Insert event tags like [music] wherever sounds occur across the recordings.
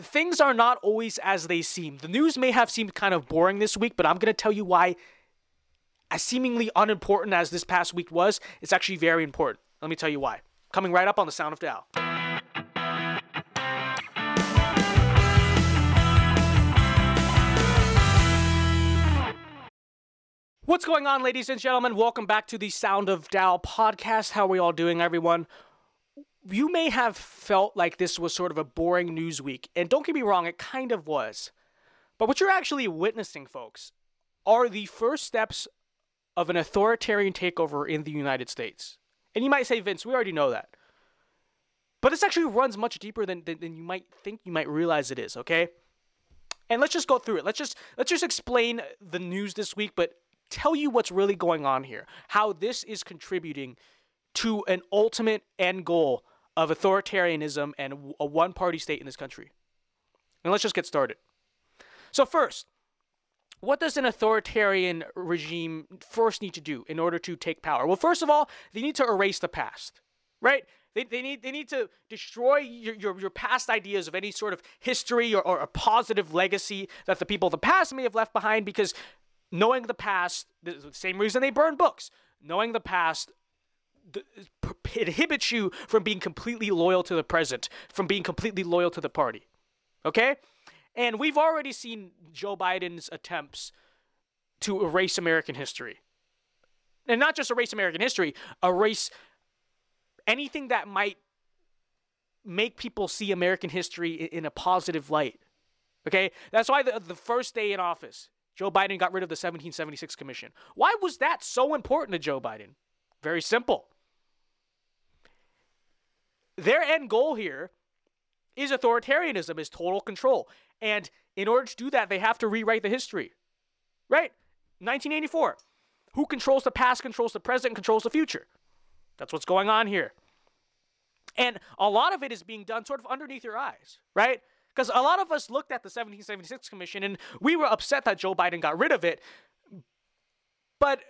things are not always as they seem. The news may have seemed kind of boring this week, but I'm going to tell you why, as seemingly unimportant as this past week was, it's actually very important. Let me tell you why. Coming right up on the Sound of Dao. What's going on, ladies and gentlemen? Welcome back to the Sound of Dao podcast. How are we all doing, everyone? You may have felt like this was sort of a boring news week, and don't get me wrong, it kind of was. But what you're actually witnessing, folks, are the first steps of an authoritarian takeover in the United States. And you might say, Vince, we already know that. But this actually runs much deeper than, than, than you might think you might realize it is, okay? And let's just go through it. Let's just let's just explain the news this week, but tell you what's really going on here, how this is contributing to an ultimate end goal of authoritarianism and a one party state in this country. And let's just get started. So, first, what does an authoritarian regime first need to do in order to take power? Well, first of all, they need to erase the past, right? They, they, need, they need to destroy your, your, your past ideas of any sort of history or, or a positive legacy that the people of the past may have left behind because knowing the past, the same reason they burn books, knowing the past it inhibits you from being completely loyal to the present, from being completely loyal to the party. Okay? And we've already seen Joe Biden's attempts to erase American history. And not just erase American history, erase anything that might make people see American history in a positive light. Okay? That's why the, the first day in office, Joe Biden got rid of the 1776 Commission. Why was that so important to Joe Biden? Very simple. Their end goal here is authoritarianism, is total control. And in order to do that, they have to rewrite the history. Right? 1984. Who controls the past, controls the present, controls the future. That's what's going on here. And a lot of it is being done sort of underneath your eyes, right? Because a lot of us looked at the 1776 Commission and we were upset that Joe Biden got rid of it. But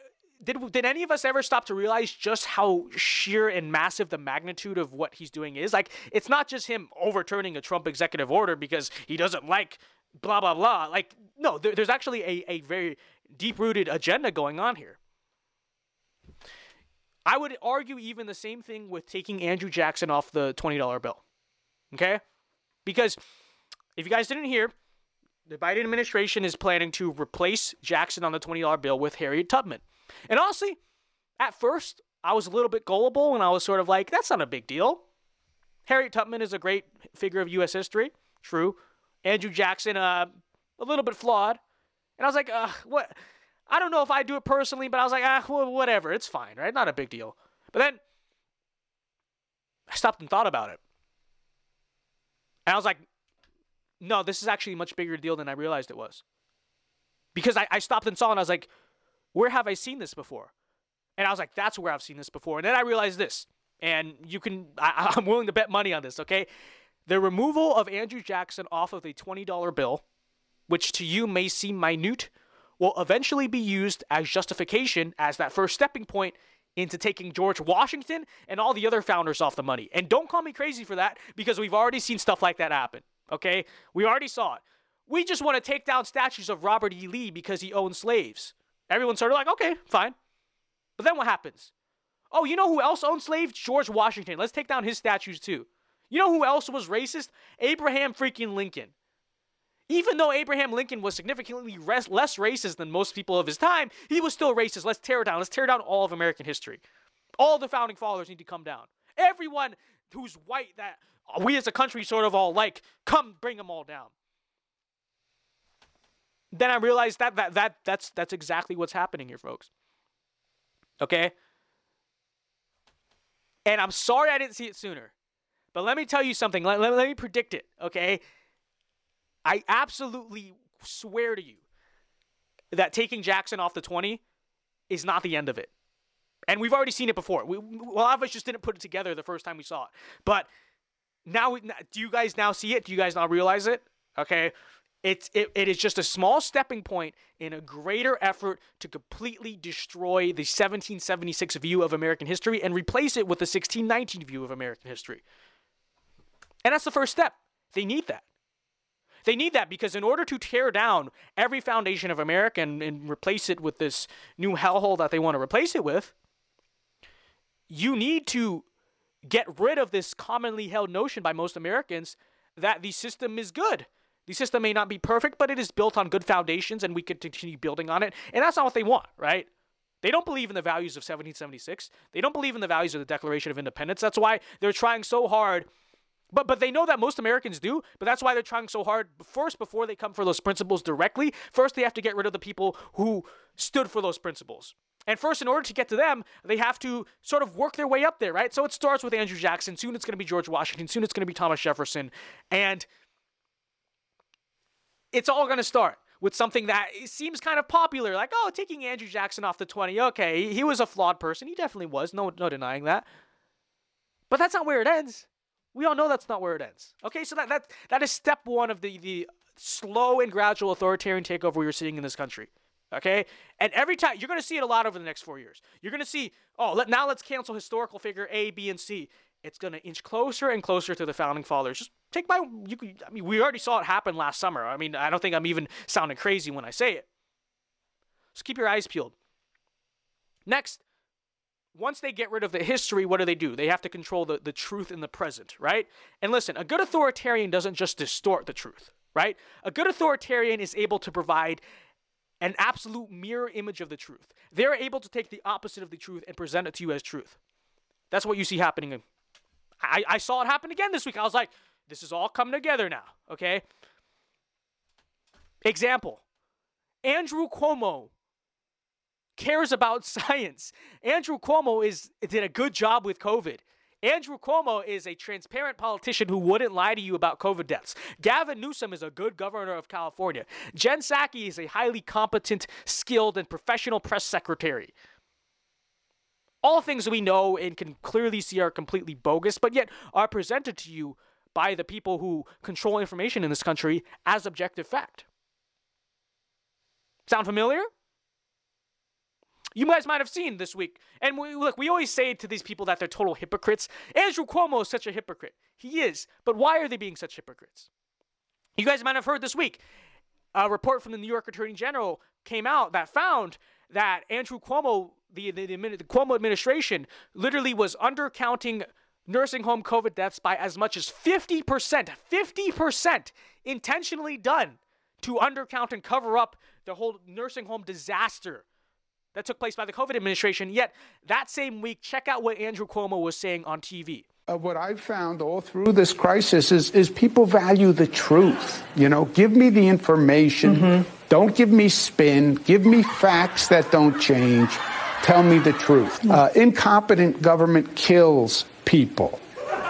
did did any of us ever stop to realize just how sheer and massive the magnitude of what he's doing is? Like, it's not just him overturning a Trump executive order because he doesn't like blah blah blah. Like, no, there, there's actually a, a very deep rooted agenda going on here. I would argue even the same thing with taking Andrew Jackson off the twenty dollar bill. Okay, because if you guys didn't hear, the Biden administration is planning to replace Jackson on the $20 bill with Harriet Tubman. And honestly, at first, I was a little bit gullible and I was sort of like, that's not a big deal. Harriet Tubman is a great figure of U.S. history. True. Andrew Jackson, uh, a little bit flawed. And I was like, uh, what? I don't know if I do it personally, but I was like, ah, whatever. It's fine, right? Not a big deal. But then I stopped and thought about it. And I was like, no, this is actually a much bigger deal than I realized it was. Because I, I stopped and saw and I was like, where have I seen this before? And I was like, that's where I've seen this before. And then I realized this. And you can, [laughs] I, I'm willing to bet money on this, okay? The removal of Andrew Jackson off of the $20 bill, which to you may seem minute, will eventually be used as justification as that first stepping point into taking George Washington and all the other founders off the money. And don't call me crazy for that because we've already seen stuff like that happen. Okay? We already saw it. We just want to take down statues of Robert E. Lee because he owned slaves. Everyone's sort of like, okay, fine. But then what happens? Oh, you know who else owned slaves? George Washington. Let's take down his statues too. You know who else was racist? Abraham freaking Lincoln. Even though Abraham Lincoln was significantly less racist than most people of his time, he was still racist. Let's tear it down. Let's tear down all of American history. All the founding fathers need to come down. Everyone who's white that we as a country sort of all like, come bring them all down. Then I realized that, that, that that's, that's exactly what's happening here, folks. Okay? And I'm sorry I didn't see it sooner. But let me tell you something. Let, let, let me predict it, okay? I absolutely swear to you that taking Jackson off the 20 is not the end of it. And we've already seen it before. We, a lot of us just didn't put it together the first time we saw it. But now, do you guys now see it? Do you guys now realize it? Okay. It's, it, it is just a small stepping point in a greater effort to completely destroy the 1776 view of American history and replace it with the 1619 view of American history. And that's the first step. They need that. They need that because in order to tear down every foundation of America and, and replace it with this new hellhole that they want to replace it with, you need to get rid of this commonly held notion by most Americans that the system is good. The system may not be perfect, but it is built on good foundations and we can continue building on it. And that's not what they want, right? They don't believe in the values of 1776. They don't believe in the values of the Declaration of Independence. That's why they're trying so hard. But but they know that most Americans do, but that's why they're trying so hard. First, before they come for those principles directly, first they have to get rid of the people who stood for those principles. And first, in order to get to them, they have to sort of work their way up there, right? So it starts with Andrew Jackson. Soon it's going to be George Washington. Soon it's going to be Thomas Jefferson. And it's all going to start with something that seems kind of popular, like, oh, taking Andrew Jackson off the 20. Okay, he was a flawed person. He definitely was. No, no denying that. But that's not where it ends. We all know that's not where it ends. Okay, so that, that, that is step one of the, the slow and gradual authoritarian takeover we are seeing in this country. Okay? And every time, you're going to see it a lot over the next four years. You're going to see, oh, let, now let's cancel historical figure A, B, and C. It's going to inch closer and closer to the founding fathers. Just take my, you, I mean, we already saw it happen last summer. I mean, I don't think I'm even sounding crazy when I say it. So keep your eyes peeled. Next, once they get rid of the history, what do they do? They have to control the, the truth in the present, right? And listen, a good authoritarian doesn't just distort the truth, right? A good authoritarian is able to provide an absolute mirror image of the truth. They're able to take the opposite of the truth and present it to you as truth. That's what you see happening. I, I saw it happen again this week. I was like, this is all coming together now, okay? Example Andrew Cuomo cares about [laughs] science. Andrew Cuomo is did a good job with COVID. Andrew Cuomo is a transparent politician who wouldn't lie to you about COVID deaths. Gavin Newsom is a good governor of California. Jen Psaki is a highly competent, skilled, and professional press secretary. All things we know and can clearly see are completely bogus, but yet are presented to you by the people who control information in this country as objective fact. Sound familiar? You guys might have seen this week. And we, look, we always say to these people that they're total hypocrites. Andrew Cuomo is such a hypocrite. He is. But why are they being such hypocrites? You guys might have heard this week a report from the New York Attorney General came out that found that Andrew Cuomo, the, the, the, the Cuomo administration, literally was undercounting nursing home COVID deaths by as much as 50%. 50% intentionally done to undercount and cover up the whole nursing home disaster that took place by the COVID administration. Yet that same week, check out what Andrew Cuomo was saying on TV. Uh, what I've found all through this crisis is, is people value the truth. You know, give me the information. Mm-hmm. Don't give me spin. Give me facts that don't change. Tell me the truth. Mm-hmm. Uh, incompetent government kills people.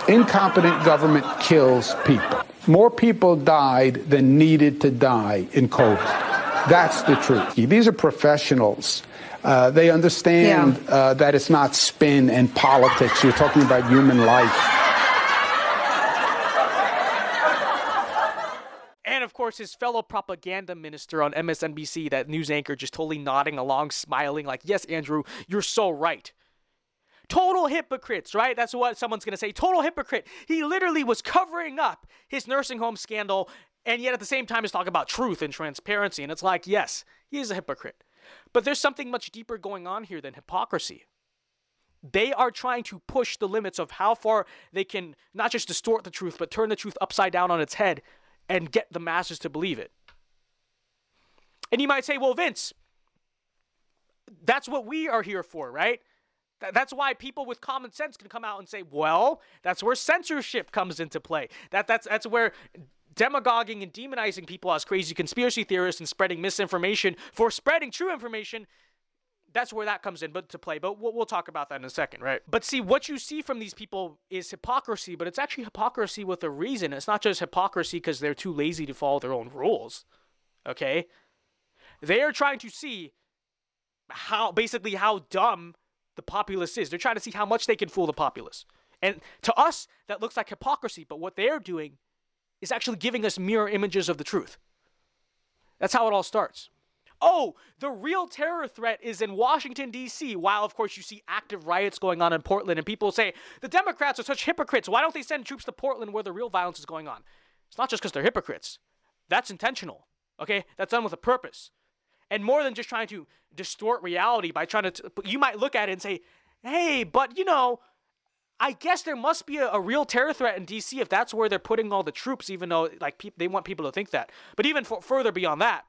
Incompetent government kills people. More people died than needed to die in COVID. That's the truth. These are professionals uh, they understand yeah. uh, that it's not spin and politics. You're talking about human life. And of course, his fellow propaganda minister on MSNBC, that news anchor, just totally nodding along, smiling, like, Yes, Andrew, you're so right. Total hypocrites, right? That's what someone's going to say. Total hypocrite. He literally was covering up his nursing home scandal and yet at the same time is talking about truth and transparency. And it's like, yes, he is a hypocrite. But there's something much deeper going on here than hypocrisy. They are trying to push the limits of how far they can not just distort the truth, but turn the truth upside down on its head and get the masses to believe it. And you might say, well, Vince, that's what we are here for, right? That's why people with common sense can come out and say, well, that's where censorship comes into play. That, that's, that's where demagoguing and demonizing people as crazy conspiracy theorists and spreading misinformation for spreading true information that's where that comes in but to play. But we'll, we'll, talk about that in a second right? But see what you see from these people is hypocrisy but it's actually hypocrisy with a reason. It's not just hypocrisy because they're too lazy to follow their own rules okay? They are trying to see how basically how dumb the populace is they're trying to see how much they can fool the populace and to us that looks like hypocrisy but what they're doing is actually giving us mirror images of the truth. That's how it all starts. Oh, the real terror threat is in Washington, D.C., while, of course, you see active riots going on in Portland, and people say, the Democrats are such hypocrites. Why don't they send troops to Portland where the real violence is going on? It's not just because they're hypocrites. That's intentional. Okay? That's done with a purpose. And more than just trying to distort reality by trying to, t- you might look at it and say, hey, but you know, I guess there must be a, a, real terror threat in DC if that's where they're putting all the troops, even though like pe- they want people to think that. But even f- further beyond that,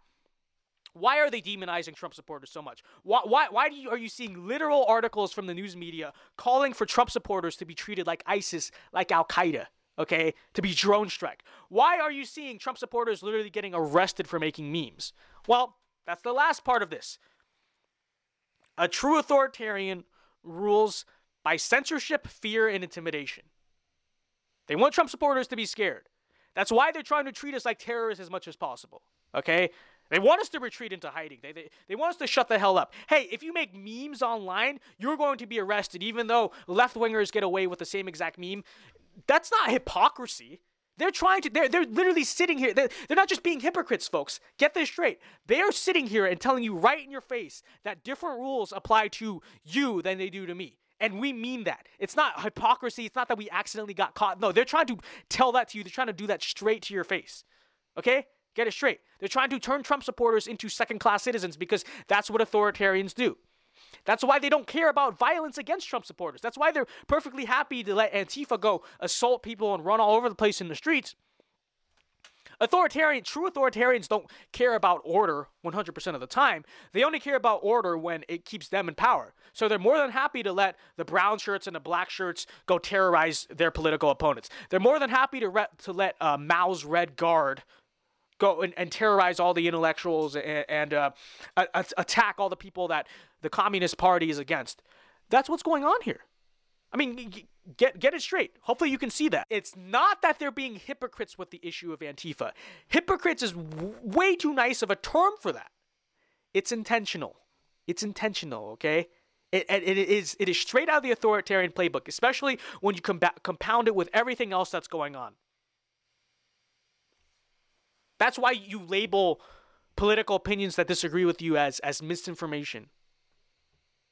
why are they demonizing Trump supporters so much? Why, why, why do you, are you seeing literal articles from the news media calling for Trump supporters to be treated like ISIS, like Al Qaeda? Okay, to be drone strike. Why are you seeing Trump supporters literally getting arrested for making memes? Well, that's the last part of this. A true authoritarian rules by censorship, fear, and intimidation. They want Trump supporters to be scared. That's why they're trying to treat us like terrorists as much as possible. Okay? They want us to retreat into hiding. They, they, they want us to shut the hell up. Hey, if you make memes online, you're going to be arrested, even though left wingers get away with the same exact meme. That's not hypocrisy. They're trying to, they're, they're literally sitting here. They're, they're not just being hypocrites, folks. Get this straight. They are sitting here and telling you right in your face that different rules apply to you than they do to me. And we mean that. It's not hypocrisy. It's not that we accidentally got caught. No, they're trying to tell that to you. They're trying to do that straight to your face. Okay? Get it straight. They're trying to turn Trump supporters into second class citizens because that's what authoritarians do. That's why they don't care about violence against Trump supporters. That's why they're perfectly happy to let Antifa go assault people and run all over the place in the streets Authoritarian, true authoritarians don't care about order 100% of the time. They only care about order when it keeps them in power. So they're more than happy to let the brown shirts and the black shirts go terrorize their political opponents. They're more than happy to, re- to let uh, Mao's Red Guard go and, and terrorize all the intellectuals and, and uh, a- attack all the people that the Communist Party is against. That's what's going on here. I mean, get get it straight. Hopefully you can see that. It's not that they're being hypocrites with the issue of Antifa. Hypocrites is w- way too nice of a term for that. It's intentional. It's intentional, okay? It, it, it is it is straight out of the authoritarian playbook, especially when you comba- compound it with everything else that's going on. That's why you label political opinions that disagree with you as as misinformation.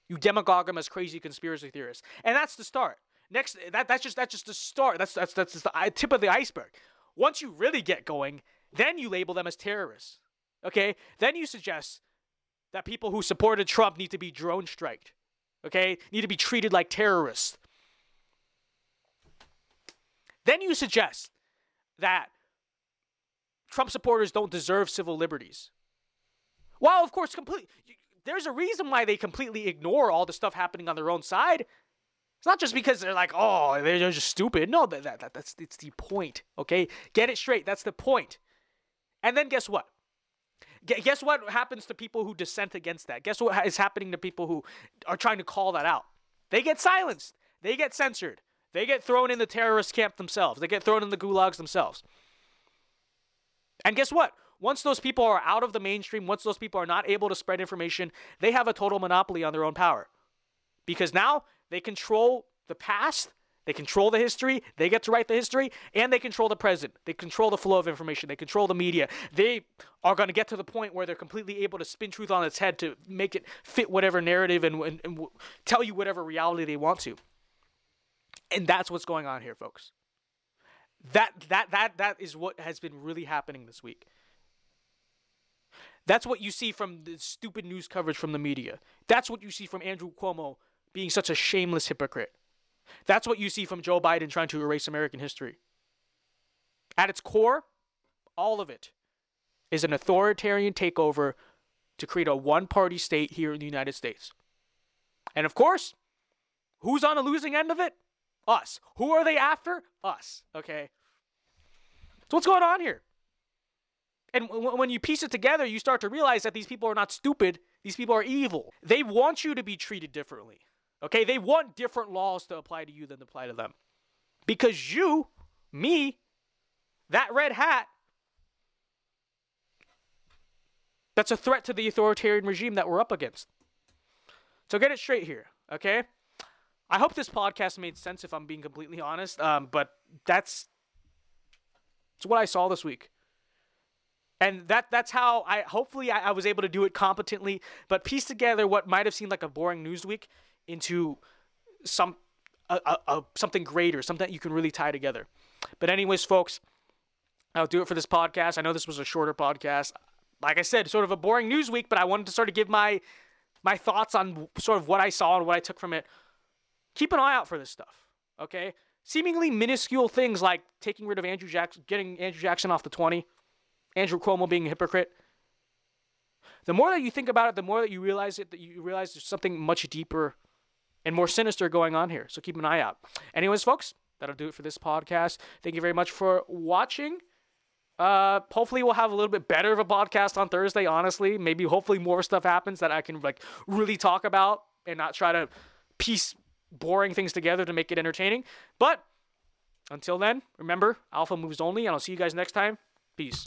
You demagogue them as crazy conspiracy theorists, and that's the start. Next, that that's just that's just the start. That's that's that's just the tip of the iceberg. Once you really get going, then you label them as terrorists. Okay, then you suggest that people who supported Trump need to be drone striked. Okay, need to be treated like terrorists. Then you suggest that Trump supporters don't deserve civil liberties. While, of course, complete, there's a reason why they completely ignore all the stuff happening on their own side. It's not just because they're like, oh, they're just stupid. No, that, that, that's it's the point. Okay, get it straight. That's the point. And then guess what? guess what happens to people who dissent against that? Guess what is happening to people who are trying to call that out? They get silenced. They get censored. They get thrown in the terrorist camp themselves. They get thrown in the gulags themselves. And guess what? Once those people are out of the mainstream, once those people are not able to spread information, they have a total monopoly on their own power. Because now they control the past, they control the history, they get to write the history, and they control the present. They control the flow of information, they control the media. They are going to get to the point where they're completely able to spin truth on its head to make it fit whatever narrative and, and, and tell you whatever reality they want to. And that's what's going on here, folks. That that that that is what has been really happening this week. That's what you see from the stupid news coverage from the media. That's what you see from Andrew Cuomo being such a shameless hypocrite. That's what you see from Joe Biden trying to erase American history. At its core, all of it is an authoritarian takeover to create a one party state here in the United States. And of course, who's on the losing end of it? Us. Who are they after? Us. Okay. So, what's going on here? And when you piece it together, you start to realize that these people are not stupid. These people are evil. They want you to be treated differently. Okay, they want different laws to apply to you than to apply to them. Because you, me, that red hat, that's a threat to the authoritarian regime that we're up against. So get it straight here, okay? I hope this podcast made sense if I'm being completely honest, um, but that's, it's what I saw this week. And that that's how I hopefully I, I was able to do it competently, but piece together what might have seemed like a boring news week into some a, a, a, something greater, something you can really tie together. But anyways, folks, I'll do it for this podcast. I know this was a shorter podcast. Like I said, sort of a boring news week, but I wanted to sort of give my my thoughts on sort of what I saw and what I took from it. Keep an eye out for this stuff. Okay? Seemingly minuscule things like taking rid of Andrew Jackson, getting Andrew Jackson off the 20, Andrew Cuomo being a hypocrite. The more that you think about it, the more that you realize it, that you realize there's something much deeper and more sinister going on here. So keep an eye out. Anyways, folks, that'll do it for this podcast. Thank you very much for watching. Uh, hopefully we'll have a little bit better of a podcast on Thursday. Honestly, maybe hopefully more stuff happens that I can like really talk about and not try to piece boring things together to make it entertaining. But until then, remember, Alpha moves only, and I'll see you guys next time. Peace.